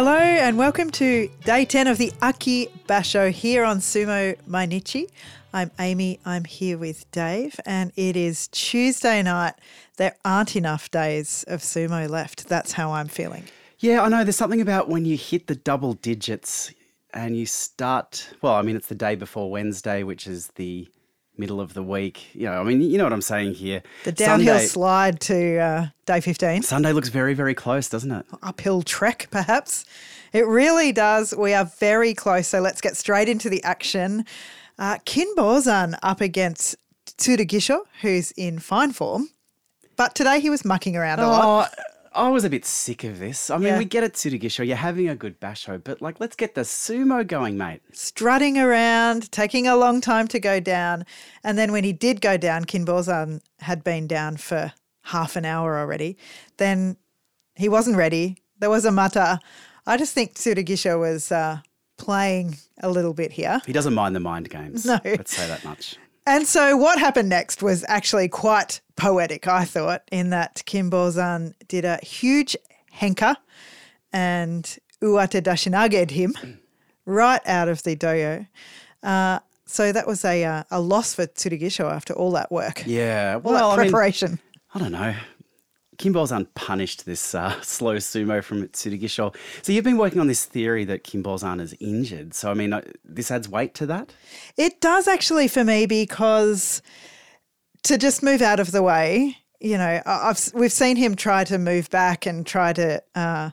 Hello and welcome to day 10 of the Aki Basho here on Sumo Mainichi. I'm Amy, I'm here with Dave, and it is Tuesday night. There aren't enough days of sumo left. That's how I'm feeling. Yeah, I know. There's something about when you hit the double digits and you start. Well, I mean, it's the day before Wednesday, which is the middle of the week. You know, I mean, you know what I'm saying here. The downhill Sunday, slide to uh, day 15. Sunday looks very, very close, doesn't it? uphill trek, perhaps. It really does. We are very close. So let's get straight into the action. Uh, Kinbozan up against Tsurugisho, who's in fine form. But today he was mucking around a lot. I was a bit sick of this. I mean, Yeah. we get it, Tsurugisho. You're having a good basho, but like, let's get the sumo going, mate. Strutting around, taking a long time to go down. And then when he did go down, Kinbozan had been down for half an hour already. Then he wasn't ready. There was a matta. I just think Tsurugisho was uh, playing a little bit here. He doesn't mind the mind games. No. Let's say that much. And so what happened next was actually quite poetic, I thought, in that Kinbozan did a huge henka and Uwate Dashinaged him right out of the dohyo. Uh, so that was a, uh, a loss for Tsurugisho after all that work, Yeah. all Well, that I mean, preparation. I don't know. Kimbo's unpunished this uh, slow sumo from Tsurugisho. So you've been working on this theory that Kinbozan is injured. So I mean, uh, this adds weight to that. It does actually for me because to just move out of the way, you know, I've we've seen him try to move back and try to, uh,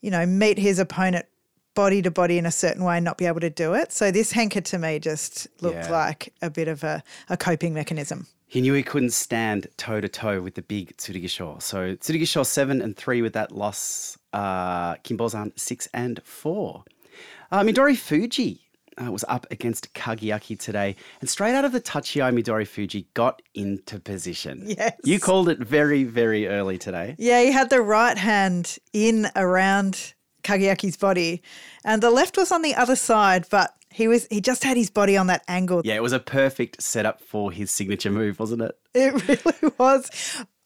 you know, meet his opponent body to body in a certain way and not be able to do it. So this henka to me just looked Yeah. like a bit of a, a coping mechanism. He knew he couldn't stand toe to toe with the big Tsurugisho. So Tsurugisho seven and three with that loss. Uh, Kinbozan six and four. Uh, Midori Fuji uh, was up against Kagayaki today, and straight out of the tachiai, Midori Fuji got into position. Yes. you called it very, very early today. Yeah, he had the right hand in around Kagayaki's body, and the left was on the other side, but he was he just had his body on that angle. Yeah, it was a perfect setup for his signature move, wasn't it? It really was.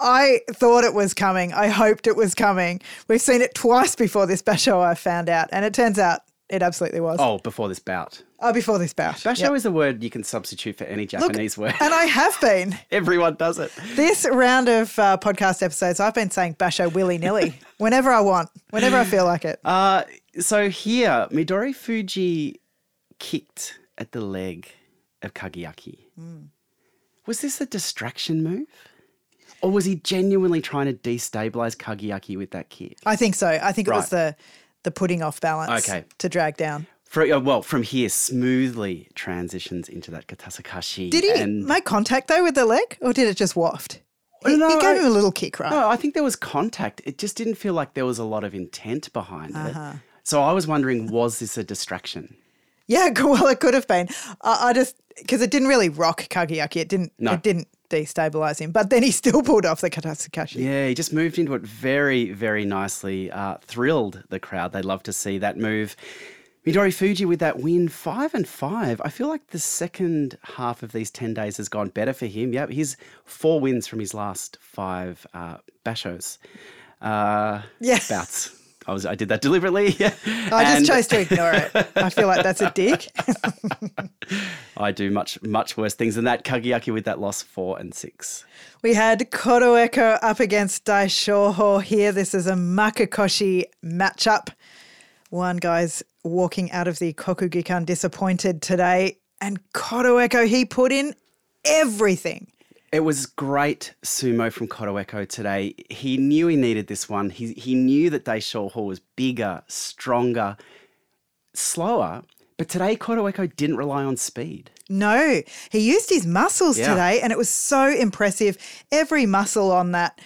I thought it was coming. I hoped it was coming. We've seen it twice before this basho, I found out, and it turns out it absolutely was. Oh, before this bout. Oh, before this bout. Basho Yep. is a word you can substitute for any Look, Japanese word. And I have been. Everyone does it. This round of uh, podcast episodes, I've been saying basho willy nilly whenever I want, whenever I feel like it. Uh, so here, Midori Fuji kicked at the leg of Kagayaki. Hmm. Was this a distraction move? Or was he genuinely trying to destabilize Kagayaki with that kick? I think so. I think it was the the putting off balance Okay. to drag down. For, uh, well, from here, smoothly transitions into that katasukashi. Did he make contact though with the leg, or did it just waft? He, No, he gave I- him a little kick, right? No, I think there was contact. It just didn't feel like there was a lot of intent behind Uh-huh. it. So I was wondering, was this a distraction? Yeah, well, it could have been. I, I just because it didn't really rock Kagayaki. It didn't. No. It didn't destabilize him. But then he still pulled off the Katasukashi. Yeah, he just moved into it very, very nicely. Uh, thrilled the crowd. They love to see that move. Midori Fuji with that win, five and five. I feel like the second half of these ten days has gone better for him. Yep, he's four wins from his last five uh, bashos. Uh, Yeah. bouts. I was I did that deliberately. I just chose to ignore it. I feel like that's a dig. I do much much worse things than that. Kagayaki with that loss, four and six. We had Kotoeko up against Daishoho here. This is a Makekoshi matchup. One guy's walking out of the Kokugikan disappointed today, and Kotoeko, he put in everything. It was great sumo from Kotoeko today. He knew he needed this one. He, he knew that Daishoho was bigger, stronger, slower. But today, Kotoeko didn't rely on speed. No, he used his muscles Yeah. today, and it was so impressive. Every muscle on that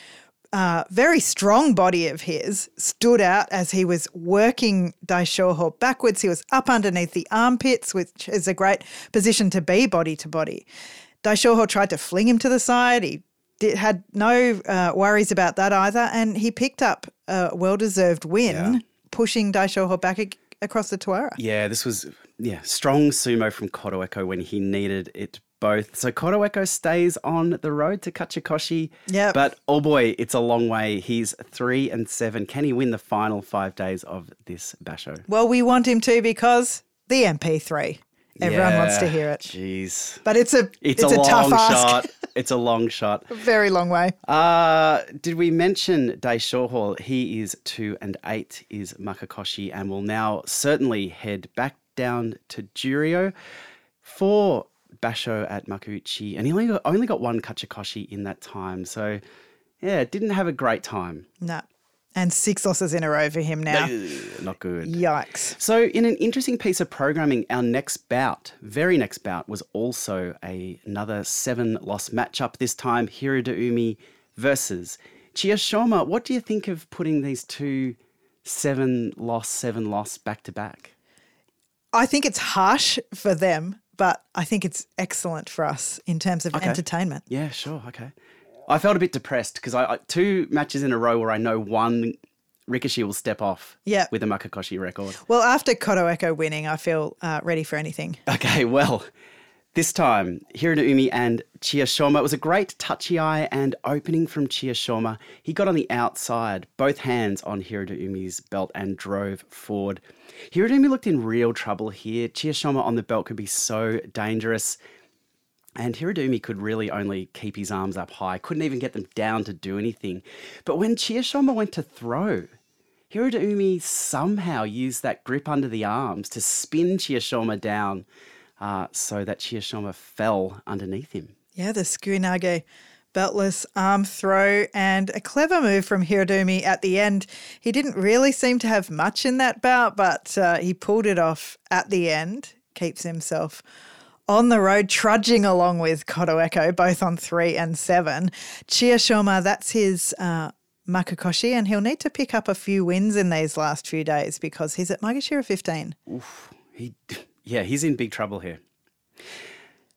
uh, very strong body of his stood out as he was working Daishoho backwards. He was up underneath the armpits, which is a great position to be body to body. Daishoho tried to fling him to the side. He did, had no uh, worries about that either, and he picked up a well-deserved win, Yeah. pushing Daishoho back ac- across the Tawara. Yeah, this was yeah strong sumo from Kotoeko when he needed it both. So Kotoeko stays on the road to Kachikoshi. Yeah. But oh boy, it's a long way. He's three and seven. Can he win the final five days of this basho? Well, we want him to because the MP3. Everyone wants to hear it. Jeez. But it's a It's, it's, a, a, tough ask. shot. It's a long shot. A very long way. Uh, did we mention Daishoho? He is two and eight is Makekoshi and will now certainly head back down to Juryo for Basho at Makuuchi. And he only got, only got one Kachikoshi in that time. So, yeah, didn't have a great time. No. And six losses in a row for him now. Not good. Yikes. So, in an interesting piece of programming, our next bout, very next bout, was also a, another seven loss matchup. This time, Hiradoumi versus Chiyoshoma. What do you think of putting these two seven loss, seven loss back to back? I think it's harsh for them, but I think it's excellent for us in terms of Okay. entertainment. Yeah, sure. Okay. I felt a bit depressed because I, I two matches in a row where I know one Rikishi will step off Yeah. with a Makekoshi record. Well, after Kotoeko winning, I feel uh, ready for anything. Okay, well, this time, Hiradoumi and Chiyoshoma. It was a great tachiai and opening from Chiyoshoma. He got on the outside, both hands on Hiradoumi's belt and drove forward. Hiroda looked in real trouble here. Chiyoshoma on the belt could be so dangerous. And Hiradoumi could really only keep his arms up high, couldn't even get them down to do anything. But when Chiyoshoma went to throw, Hiradoumi somehow used that grip under the arms to spin Chiyoshoma down uh, so that Chiyoshoma fell underneath him. Yeah, the Sukuinage beltless arm throw and a clever move from Hiradoumi at the end. He didn't really seem to have much in that bout, but uh, he pulled it off at the end, keeps himself on the road, trudging along with Kotoeko, both on three and seven. Chiyoshoma, that's his uh, Makekoshi, and he'll need to pick up a few wins in these last few days because he's at Maegashira 15. He, yeah, he's in big trouble here.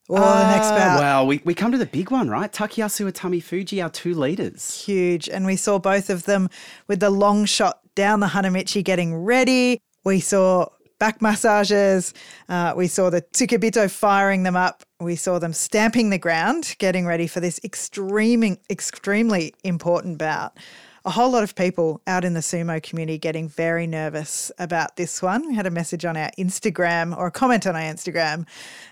Oh, the next Uh, bout. well, we, we come to the big one, right? Takayasu Atami Fuji, our two leaders. huge. And we saw both of them with the long shot down the Hanamichi getting ready. We saw back massages. Uh, we saw the Tsukebito firing them up. We saw them stamping the ground, getting ready for this extreme, extremely important bout. A whole lot of people out in the sumo community getting very nervous about this one. We had a message on our Instagram or a comment on our Instagram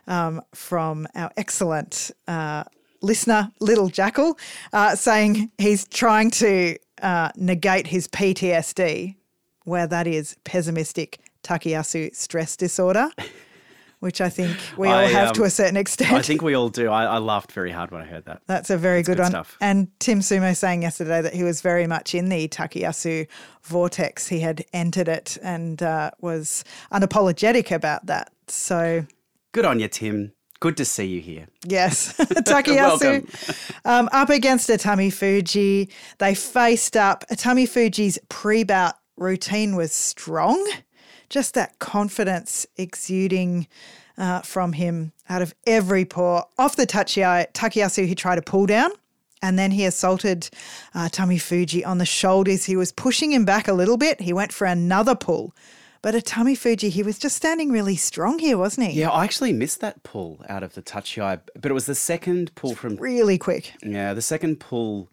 um, from our excellent uh, listener, Little Jackal, uh, saying he's trying to uh, negate his PTSD, where that is pessimistic Takayasu stress disorder, which I think we all I, have um, to a certain extent. I think we all do. I, I laughed very hard when I heard that. That's a very good, good one. stuff. And Tim Sumo saying yesterday that he was very much in the Takayasu vortex. He had entered it and uh, was unapologetic about that. So, Good on you, Tim. Good to see you here. yes. Takayasu um, up against Atami Fuji. They faced up. Atami Fuji's pre bout routine was strong. Just that confidence exuding uh, from him out of every pore. Off the Tachiai, Takayasu, he tried to pull down. And then he assaulted uh, Tami Fuji on the shoulders. He was pushing him back a little bit. He went for another pull. But Atami Fuji, he was just standing really strong here, wasn't he? Yeah, I actually missed that pull out of the tachiai, but it was the second pull from Really quick. yeah, the second pull.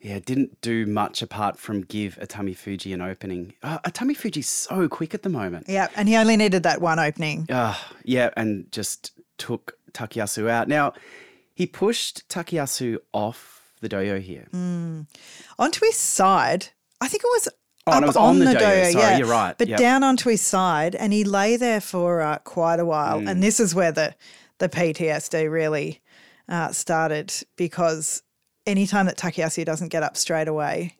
Yeah, didn't do much apart from give Atami Fuji an opening. Uh, Atami Fuji's so quick at the moment. Yeah. And he only needed that one opening. Uh, yeah, and just took Takayasu out. Now, he pushed Takayasu off the dohyo here. onto his side. I think it was Oh, up was on, on the the, dohyo. dohyo. Sorry, yeah. you're right. But Yep. down onto his side, and he lay there for uh, quite a while. Hmm. And this is where the the PTSD really uh, started because anytime that Takayasu doesn't get up straight away,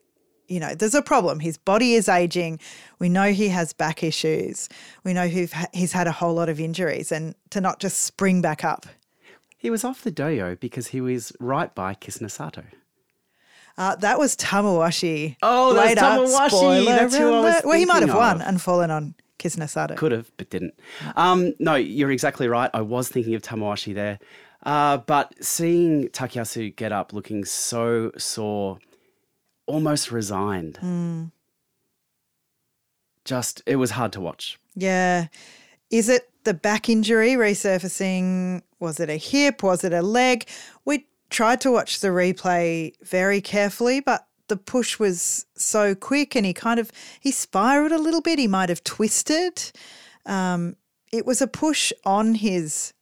you know, there's a problem. His body is aging. We know he has back issues. We know he've ha- he's had a whole lot of injuries, and to not just spring back up. He was off the dohyo because he was right by Kisenosato. Uh, that was Tamawashi. Oh, that was later. Tamawashi. Spoiler That's who I was. Well, he might have won of. and fallen on Kisenosato. Could have, but didn't. Um, no, you're exactly right. I was thinking of Tamawashi there. Uh, but seeing Takayasu get up looking so sore, almost resigned, just, it was hard to watch. Yeah. Is it the back injury resurfacing Was it a hip? Was it a leg? We tried to watch the replay very carefully, but the push was so quick and he kind of he spiraled a little bit. He might have twisted. Um, it was a push on his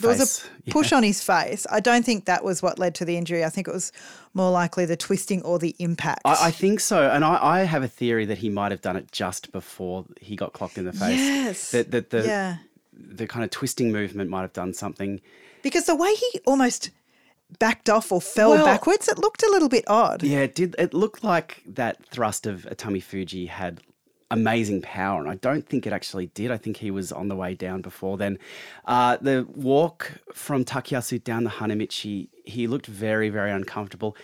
there was a push on his face. I don't think that was what led to the injury. I think it was more likely the twisting or the impact. I, I think so, and I, I have a theory that he might have done it just before he got clocked in the face. Yes. That that the yeah. the kind of twisting movement might have done something. Because the way he almost backed off or fell Well- backwards, it looked a little bit odd. Yeah, it did it looked like that thrust of Atami Fuji had amazing power, and I don't think it actually did. I think he was on the way down before then. Uh, the walk from Takayasu down the Hanamichi, he looked very, very uncomfortable.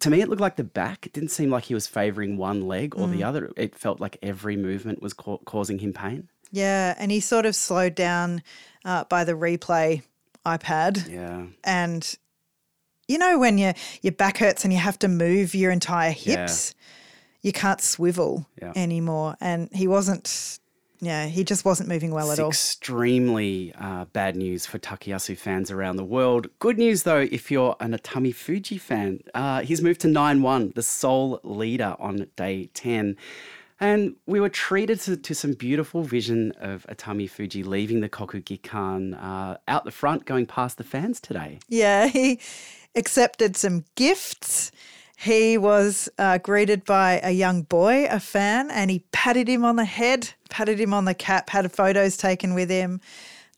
To me, it looked like the back. It didn't seem like he was favouring one leg or Mm. the other. It felt like every movement was ca- causing him pain. Yeah, and he sort of slowed down uh, by the replay iPad. Yeah. And you know when your your back hurts and you have to move your entire hips, you can't swivel Yeah. anymore. And he wasn't. Yeah, he just wasn't moving well It's at all. extremely uh, bad news for Takayasu fans around the world. Good news, though, if you're an Atami Fuji fan. Uh, he's moved to 9 1, the sole leader on day 10. And we were treated to, to some beautiful vision of Atami Fuji leaving the Kokugikan uh, out the front, going past the fans today. Yeah, he accepted some gifts. He was uh, greeted by a young boy, a fan, and he patted him on the head, patted him on the cap, had photos taken with him.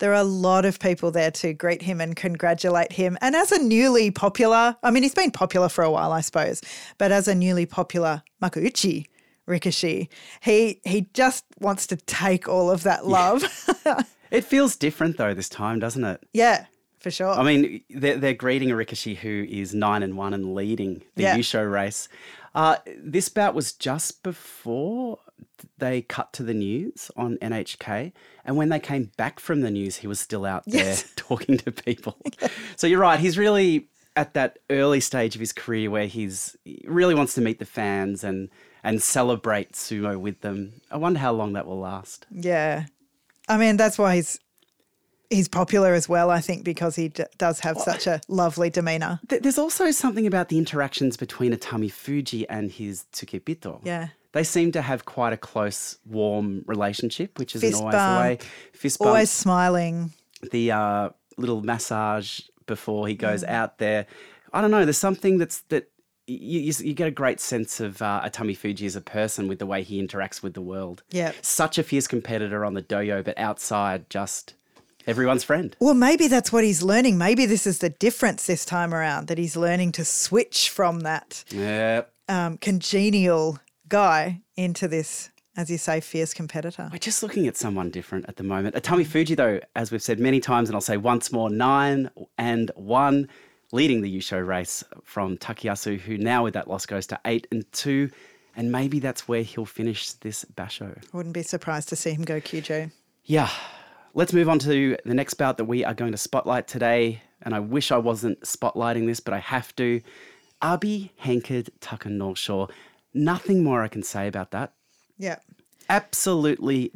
There are a lot of people there to greet him and congratulate him. And as a newly popular, I mean, he's been popular for a while, I suppose, but as a newly popular Makuuchi Rikishi, he he just wants to take all of that love. It feels different, though, this time, doesn't it? yeah, for sure. I mean, they're, they're greeting a Ricochet who is nine and one and leading the Yeah. Yusho race. Uh, this bout was just before they cut to the news on NHK, and when they came back from the news, he was still out there talking to people. So you're right; he's really at that early stage of his career where he's he really wants to meet the fans and and celebrate sumo with them. I wonder how long that will last. Yeah. I mean, that's why he's he's popular as well, I think, because he d- does have such a lovely demeanor. Th- There's also something about the interactions between Atami Fuji and his Tsukebito. Yeah. They seem to have quite a close, warm relationship, which isn't always the way. Fist bump, Always smiling. the uh, little massage before he Mm. goes out there. I don't know. There's something that's that you, you, you get a great sense of uh, Atami Fuji as a person with the way he interacts with the world. Yeah. Such a fierce competitor on the dohyo, but outside, just everyone's friend. Well, maybe that's what he's learning. Maybe this is the difference this time around that he's learning to switch from that Yeah. um, congenial guy into this, as you say, fierce competitor. We're just looking at someone different at the moment. Atami Fuji, though, as we've said many times, and I'll say once more, nine and one, leading the Yusho race from Takayasu, who now with that loss goes to eight and two. And maybe that's where he'll finish this basho. I wouldn't be surprised to see him go Kyujo. Yeah. Let's move on to the next bout that we are going to spotlight today. And I wish I wasn't spotlighting this, but I have to. Abi Henkard Takanosho. Nothing more I can say about that. Yeah. Absolutely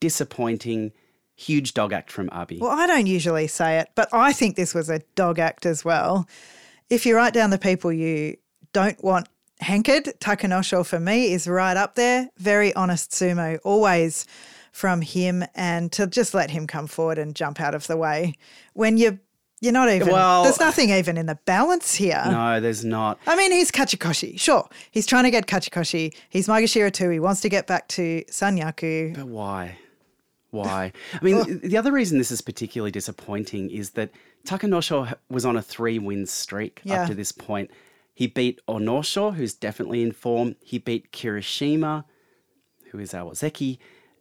disappointing, huge dog act from Abi. Well, I don't usually say it, but I think this was a dog act as well. If you write down the people you don't want hankered, Takanosho for me is right up there. Very honest sumo, always from him, and to just let him come forward and jump out of the way when you you're not even. Well- there's nothing even in the balance here. No, there's not. I mean, he's Kachikoshi. Sure, he's trying to get Kachikoshi. He's Maegashira two. He wants to get back to Sanyaku. But why? Why? I mean, the other reason this is particularly disappointing is that Takanosho was on a three win streak Yeah. up to this point. He beat Onosho, who's definitely in form. He beat Kirishima, who is Awazeki.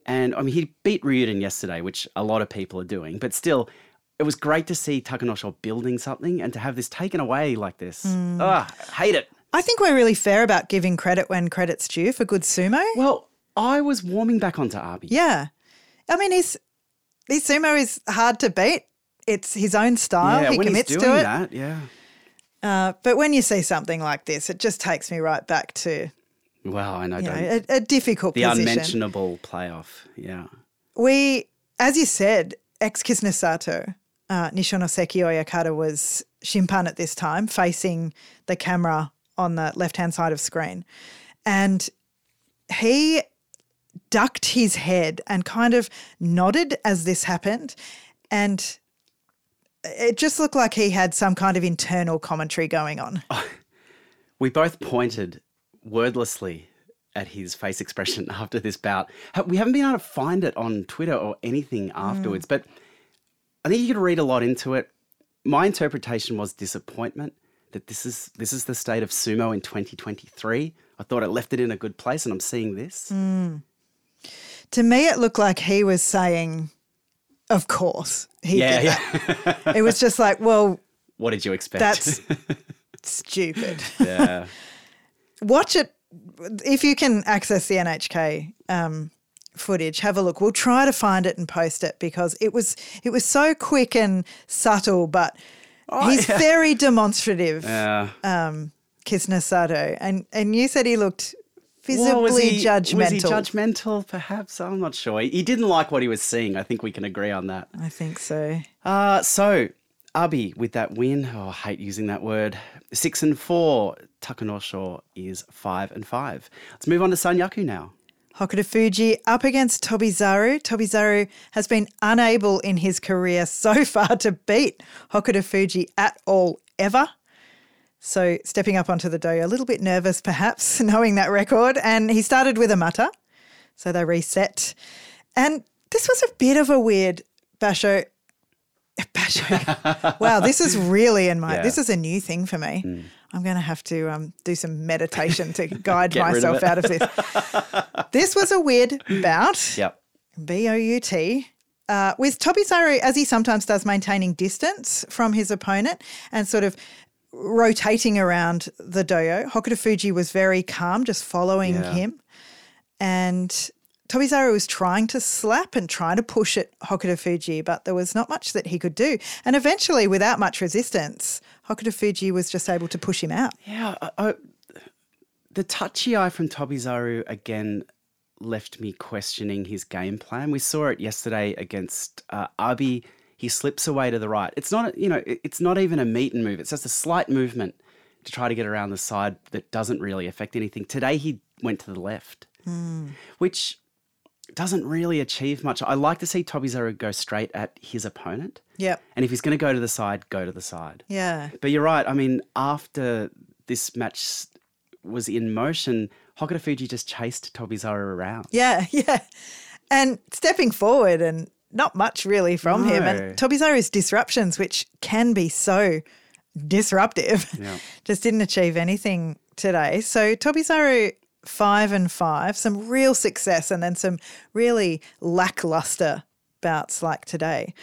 And I mean, he beat Ryuden yesterday, which a lot of people are doing. But still, it was great to see Takanosho building something and to have this taken away like this. Hmm. Ah, hate it. I think we're really fair about giving credit when credit's due for good sumo. Well, I was warming back onto Abi. Yeah. I mean, his, his sumo is hard to beat. It's his own style. Yeah, he commits to it. that, yeah. Uh, but when you see something like this, it just takes me right back to Well, I know, you know, a, a difficult the position. unmentionable playoff. Yeah. We, as you said, ex Kisenosato, uh, Nishonoseki Oyakata was Shimpan at this time, facing the camera on the left hand side of screen. And he ducked his head and kind of nodded as this happened. And it just looked like he had some kind of internal commentary going on. We both pointed wordlessly at his face expression after this bout. We haven't been able to find it on Twitter or anything mm. afterwards, but I think you could read a lot into it. My interpretation was disappointment that this is this is the state of sumo in 2023. I thought it left it in a good place, and I'm seeing this. Mm. To me, it looked like he was saying, Of course. He Yeah, did yeah. It was just like, Well, What did you expect? that's stupid. yeah. Watch it if you can access the NHK um, footage. Have a look. We'll try to find it and post it because it was it was so quick and subtle, but he's very demonstrative. Yeah. um, Kisenosato, and and you said he looked visibly Well, was he, judgmental. Was he judgmental? Perhaps I'm not sure. He didn't like what he was seeing. I think we can agree on that. I think so. Uh, so Abi with that win. Oh, I hate using that word. Six and four. Takanosho is five and five. Let's move on to Sanyaku now. Hokuto Fuji up against Tobizaru. Tobizaru has been unable in his career so far to beat Hokuto Fuji at all ever. So stepping up onto the dough, a little bit nervous perhaps, knowing that record. And he started with a matta. So they reset. And this was a bit of a weird basho. Wow, this is really in my. Yeah. This is a new thing for me. I'm going to have to um, do some meditation to guide rid of myself out of this. this was a weird bout. Yep. B O U T. Uh, with Tobizaru, as he sometimes does, maintaining distance from his opponent and sort of rotating around the dohyo. Hokuto Fuji was very calm, just following Yeah. him. And Tobizaru was trying to slap and trying to push at Hokuto Fuji, but there was not much that he could do. And eventually, without much resistance, Hokuto Fuji was just able to push him out. Yeah. I, I, the tachiai from Tobizaru again left me questioning his game plan. We saw it yesterday against uh, Abi. He slips away to the right. It's not, you know, it's not even a meet and move. It's just a slight movement to try to get around the side that doesn't really affect anything. Today he went to the left, which doesn't really achieve much. I like to see Tobizaru go straight at his opponent. Yep. And if he's going to go to the side, go to the side. Yeah. But you're right. I mean, after this match was in motion, Hokuto Fuji just chased Tobizaru around. Yeah, yeah. And stepping forward and not much really from him. No. And Tobizaru's disruptions, which can be so disruptive, Yeah. just didn't achieve anything today. So Tobizaru five and five, some real success and then some really lackluster bouts like today.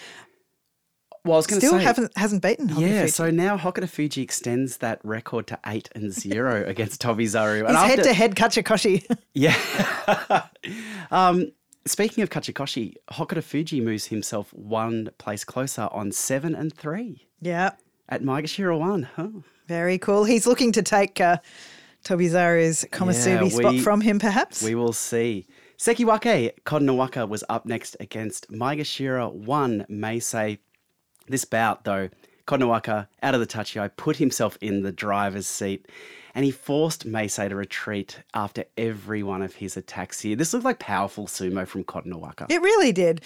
Well, I was going to Still say, haven't hasn't beaten yeah. Fuji. So now Hokuto Fuji extends that record to eight and zero against Tobizaru. He's head to head Kachikoshi. Yeah. um, speaking of Kachikoshi, Hokuto Fuji moves himself one place closer on seven and three yeah. at Maegashira one. Huh? Very cool. He's looking to take uh, Tobizaru's Komusubi Yeah, spot from him, perhaps. We will see. Sekiwake Kotonowaka was up next against Maegashira 1 Meisei. This bout, though, Kotonowaka, out of the tachiai, put himself in the driver's seat and he forced Meisei to retreat after every one of his attacks here. This looked like powerful sumo from Kotonowaka. It really did.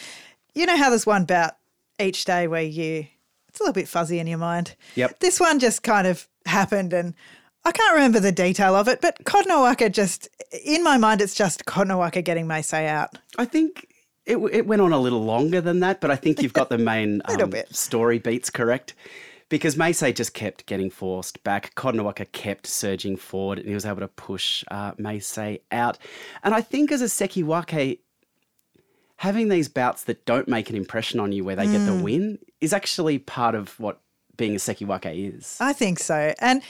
You know how there's one bout each day where you it's a little bit fuzzy in your mind. Yep. This one just kind of happened and I can't remember the detail of it, but Kotonowaka just in my mind it's just Kotonowaka getting Meisei out. I think it, it went on a little longer than that, but I think you've got the main um, story beats correct. Because Meisei just kept getting forced back. Kotonowaka kept surging forward and he was able to push uh, Meisei out. And I think as a Sekiwake, having these bouts that don't make an impression on you where they get Mm. the win is actually part of what being a Sekiwake is. I think so. And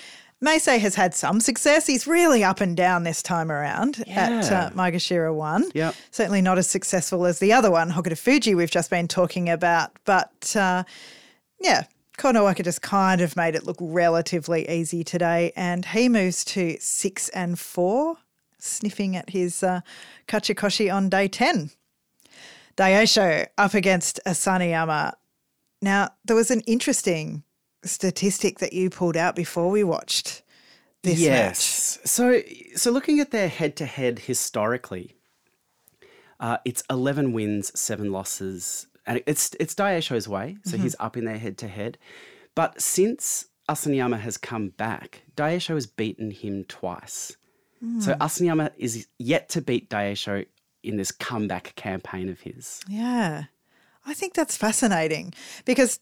Meisei has had some success. He's really up and down this time around at Yeah. uh, Maegashira 1. Yep. Certainly not as successful as the other one, Hokuto Fuji, we've just been talking about. But uh, yeah, Konowaka just kind of made it look relatively easy today. And he moves to six and four, sniffing at his uh, Kachikoshi on day 10. Daisho up against Asanoyama. Now, there was an interesting statistic that you pulled out before we watched this match. yes. So, so looking at their head-to-head historically, uh, it's eleven wins, seven losses, and it's it's Daisho's way. So he's up in their head-to-head. But since Asanoyama has come back, Daisho has beaten him twice. So Asanoyama is yet to beat Daisho in this comeback campaign of his. Yeah. I think that's fascinating because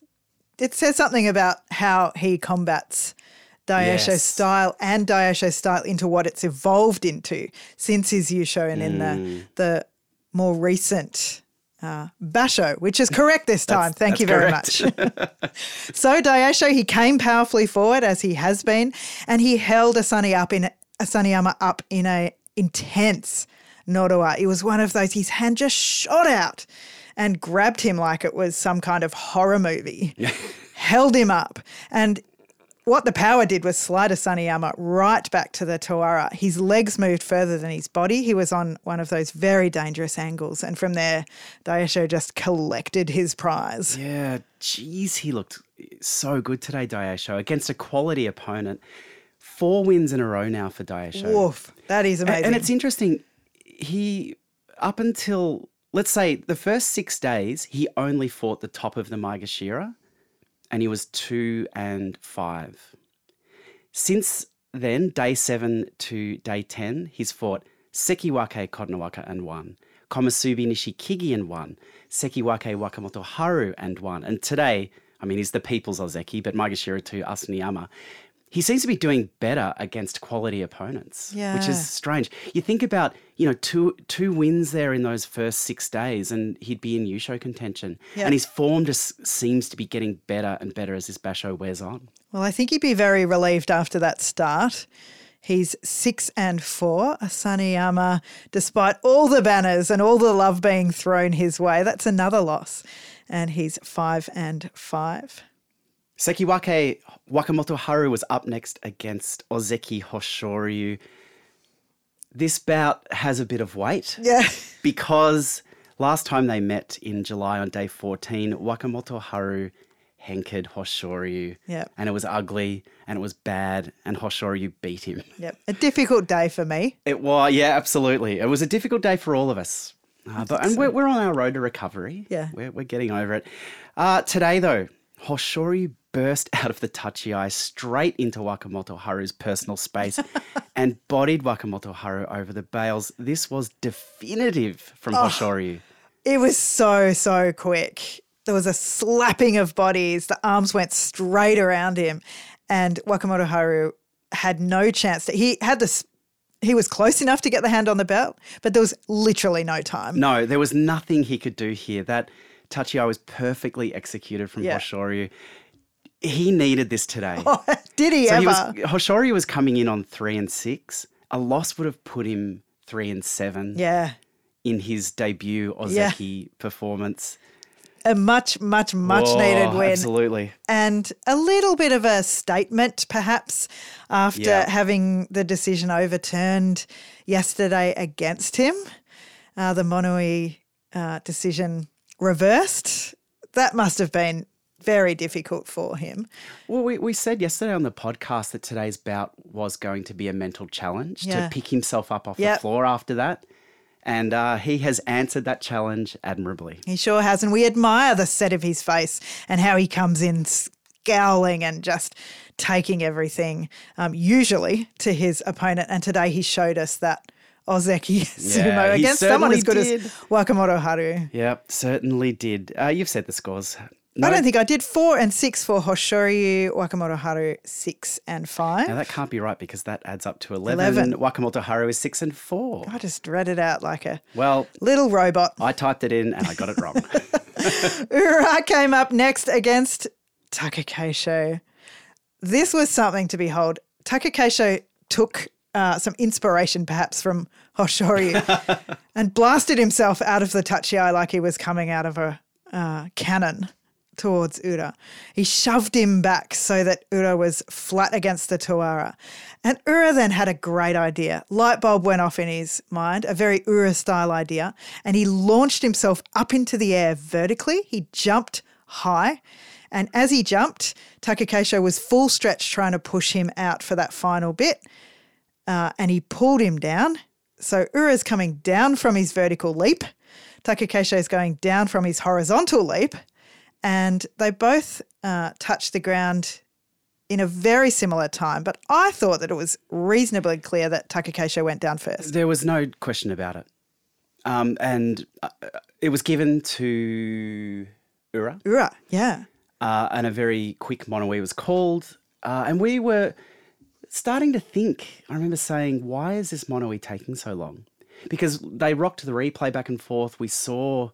it says something about how he combats Daisho's Yes. style and Daisho's style into what it's evolved into since his Yusho and in the the more recent uh, Basho, which is correct this time. Thank you very correct. much. so Daisho, he came powerfully forward as he has been, and he held Asani up in Asanoyama up in a intense Nodowa. It was one of those. His hand just shot out and grabbed him like it was some kind of horror movie. held him up, and what the power did was slide a Asanoyama right back to the Tawara. His legs moved further than his body. He was on one of those very dangerous angles. And from there, Daisho just collected his prize. Yeah, geez, he looked so good today, Daisho, against a quality opponent. Four wins in a row now for Daisho. Woof. That is amazing. And it's interesting. He up until let's say the first six days, he only fought the top of the Maegashira, and he was two and five. Since then, day seven to day ten, he's fought Sekiwake Kotonowaka and won. Komusubi Nishikigi and won. Sekiwake Wakamoto Haru and won. And today, I mean, he's the people's Ozeki, but Maegashira to Asanoyama. He seems to be doing better against quality opponents, which is strange. You think about, you know, two two wins there in those first six days, and he'd be in Yusho contention. Yeah. And his form just seems to be getting better and better as this basho wears on. well, I think he'd be very relieved after that start. He's six and four. Asanoyama, despite all the banners and all the love being thrown his way, that's another loss. And he's five and five. Sekiwake Wakamoto Haru was up next against Ozeki Hoshoryu. This bout has a bit of weight Yeah. because last time they met in July on day 14, Wakamoto Haru henkered Hoshoryu. Yep. And it was ugly and it was bad, and Hoshoryu beat him. Yep. A difficult day for me. It was, yeah, absolutely. It was a difficult day for all of us. Uh, but and we're, we're on our road to recovery. Yeah. We're, we're getting over it. Uh, today, though, Hoshoryu burst out of the tachiai straight into Wakamoto Haru's personal space and bodied Wakamoto Haru over the bales. This was definitive from Oh. Hoshoryu. It was so, so quick. There was a slapping of bodies. The arms went straight around him. And Wakamoto Haru had no chance. To, he had this, he was close enough to get the hand on the belt, but there was literally no time. No, there was nothing he could do here. That tachiai was perfectly executed from Yeah. Hoshoryu. He needed this today. Did he So ever? he was Hoshoryu was coming in on three and six. A loss would have put him three and seven yeah. in his debut Yeah. Performance. A much, much, much Oh, needed win. Absolutely. and a little bit of a statement, perhaps, after Yeah. having the decision overturned yesterday against him. Uh, the Mono-ii uh, decision reversed. That must have been very difficult for him. Well, we, we said yesterday on the podcast that today's bout was going to be a mental challenge Yeah. to pick himself up off Yep. the floor after that. And uh, he has answered that challenge admirably. He sure has. And we admire the set of his face and how he comes in scowling and just taking everything, um, usually to his opponent. And today he showed us that Ozeki sumo he against someone as good certainly as did. Wakamoto Haru. Yep, certainly did. Uh, you've said the scores. I don't think I did four and six for Hoshoryu, Wakamoto Haru, six and five. Now that can't be right because that adds up to 11. 11. Wakamoto Haru is 6 and 4. I just read it out like a Well, little robot. I typed it in and I got it wrong. Ura came up next against Takakeisho. This was something to behold. Takakeisho took uh, some inspiration perhaps from Hoshoryu and blasted himself out of the tachiai like he was coming out of a uh, cannon towards Ura. He shoved him back so that Ura was flat against the Tawara. And Ura then had a great idea. Light bulb went off in his mind, a very Ura style idea, and he launched himself up into the air vertically. He jumped high. And as he jumped, Takakeisho was full stretch trying to push him out for that final bit. Uh, and he pulled him down. So Ura's coming down from his vertical leap. Takakeisho is going down from his horizontal leap. And they both uh, touched the ground in a very similar time. But I thought that it was reasonably clear that Takakeisho went down first. There was no question about it. Um, and uh, it was given to Ura. Ura, yeah. Uh, and a very quick mono-ii was called. Uh, and we were starting to think, I remember saying, why is this mono-ii taking so long? Because they rocked the replay back and forth. We saw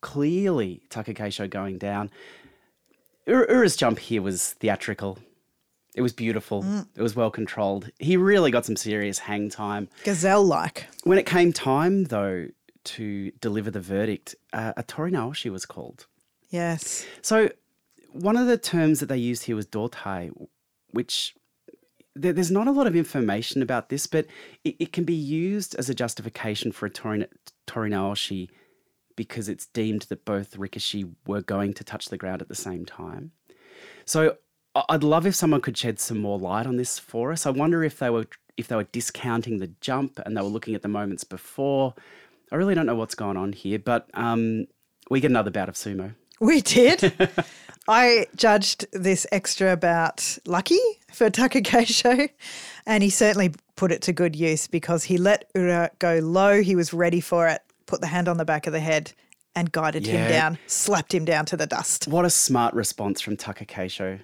clearly Takakeisho going down. Ura's jump here was theatrical. It was beautiful. Mm. It was well controlled. He really got some serious hang time. Gazelle like. When it came time, though, to deliver the verdict, uh, a Tori Naoshi was called. Yes. So one of the terms that they used here was dotai, which there's not a lot of information about this, but it, it can be used as a justification for a Tori, Tori Naoshi because it's deemed that both Rikishi were going to touch the ground at the same time. So I'd love if someone could shed some more light on this for us. I wonder if they were if they were discounting the jump and they were looking at the moments before. I really don't know what's going on here, but um, we get another bout of sumo. We did. I judged this extra bout lucky for Takakeisho, and he certainly put it to good use because he let Ura go low. He was ready for it, put the hand on the back of the head, and guided yeah. him down, slapped him down to the dust. What a smart response from Takakeisho.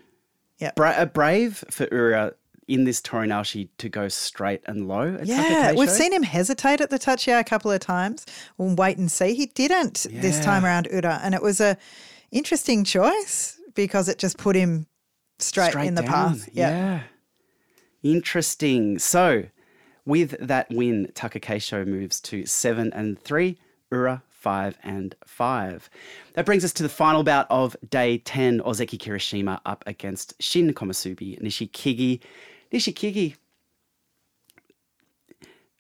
Yeah. Bra- uh, brave for Ura in this Tori Naoshi to go straight and low. yeah, we've seen him hesitate at the tachiai a couple of times. We'll wait and see. He didn't yeah. this time around Ura, and it was a interesting choice because it just put him straight, straight in the down. path. Yeah. yeah. Interesting. So, with that win, Takakeisho moves to seven and three. Ura five and five. That brings us to the final bout of day 10 Ozeki Kirishima up against Shin Komusubi Nishikigi. Nishikigi.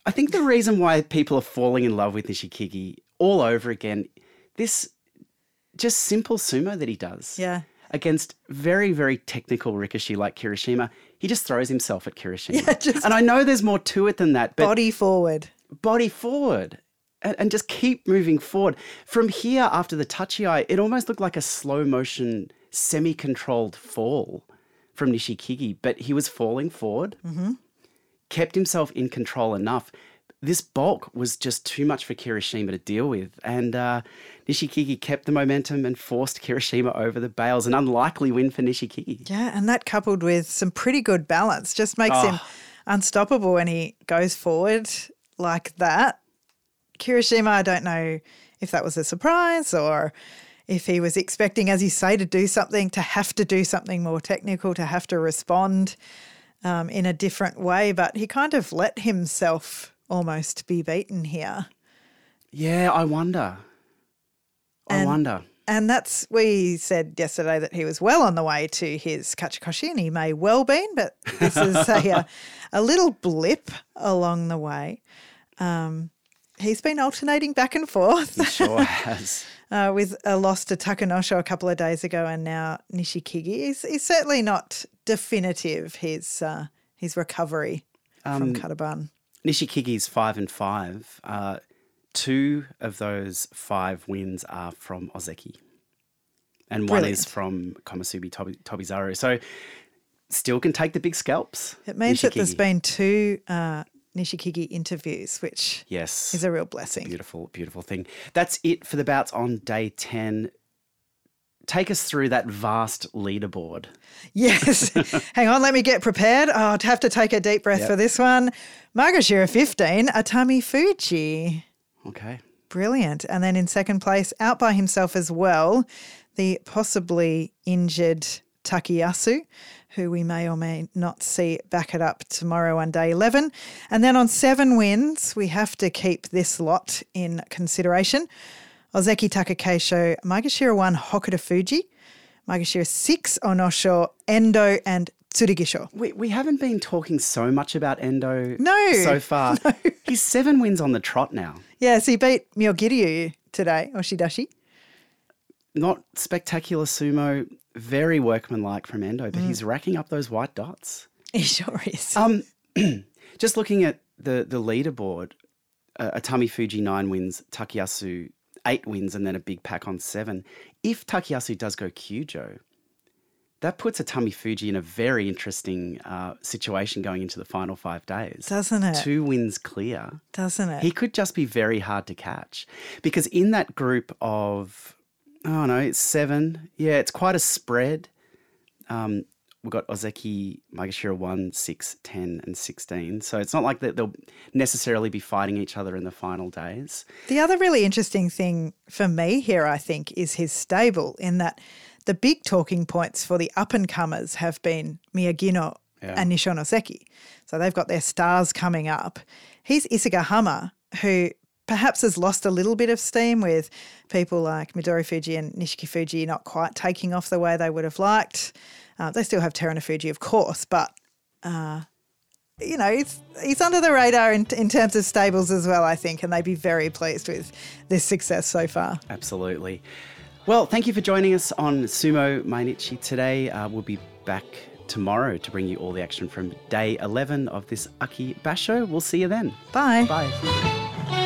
I think the reason why people are falling in love with Nishikigi all over again, this just simple sumo that he does. Yeah. Against very, very technical Rikishi like Kirishima, he just throws himself at Kirishima. Yeah, just and I know there's more to it than that, but body forward. Body forward. And, and just keep moving forward. From here, after the tachiai, it almost looked like a slow motion, semi controlled fall from Nishikigi, but he was falling forward, mm-hmm. kept himself in control enough. This bulk was just too much for Kirishima to deal with. And uh, Nishikigi kept the momentum and forced Kirishima over the bales. An unlikely win for Nishikigi. Yeah, and that coupled with some pretty good balance just makes oh. him unstoppable when he goes forward like that. Kirishima, I don't know if that was a surprise or if he was expecting, as you say, to do something, to have to do something more technical, to have to respond um, in a different way. But he kind of let himself almost be beaten here. Yeah, I wonder. I and, wonder. And that's we said yesterday that he was well on the way to his Kachikoshi, and he may well been, but this is a, a, little blip along the way. Um, he's been alternating back and forth. He sure has. uh, with a loss to Takanosho a couple of days ago, and now Nishikigi. He's, he's certainly not definitive. His uh, his recovery um, from Kadoban. Nishikigi's five and five. Uh, two of those five wins are from Ozeki, and Brilliant. one is from Komusubi Tobi, Tobizaru. So still can take the big scalps. It means Nishikigi. that there's been two uh, Nishikigi interviews, which yes is a real blessing. Beautiful, beautiful thing. That's it for the bouts on day 10. Take us through that vast leaderboard. Yes. Hang on, let me get prepared. Oh, I'd have to take a deep breath yep. for this one. Maegashira 15, Atami Fuji. Okay. Brilliant. And then in second place, out by himself as well, the possibly injured Takayasu who we may or may not see back it up tomorrow on day 11. And then on seven wins, we have to keep this lot in consideration. Ozeki Takakeisho, Maegashira 1, Hokuto Fuji, Maegashira 6, Onosho, Endo, and Tsurugisho. We, we haven't been talking so much about Endo no, so far. No. He's seven wins on the trot now. Yes, he beat Myogiryu today, Oshidashi. not spectacular sumo, very workmanlike from Endo, but he's racking up those white dots. He sure is. Um, just looking at the the leaderboard, uh, Atami Fuji nine wins, Takayasu eight wins, and then a big pack on seven. If Takayasu does go Kyujo, that puts a Atamifuji in a very interesting uh, situation going into the final five days. Doesn't it? Two wins clear. Doesn't it? He could just be very hard to catch because in that group of, oh no, it's seven. Yeah, it's quite a spread. Um, we've got Ozeki, Maegashira 1, 6, 10, and 16. So it's not like that they'll necessarily be fighting each other in the final days. The other really interesting thing for me here, I think, is his stable in that the big talking points for the up and comers have been Miyagino Yeah. and Nishonoseki. So they've got their stars coming up. He's Isegahama, who perhaps has lost a little bit of steam with people like Midorifuji and Nishikifuji not quite taking off the way they would have liked. Uh, they still have Terunofuji, of course, but uh, you know, he's, he's under the radar in, in terms of stables as well, I think, and they'd be very pleased with this success so far. Absolutely. Well, thank you for joining us on Sumo Mainichi today. Uh, we'll be back tomorrow to bring you all the action from day 11 of this Aki Basho. We'll see you then. Bye. Bye.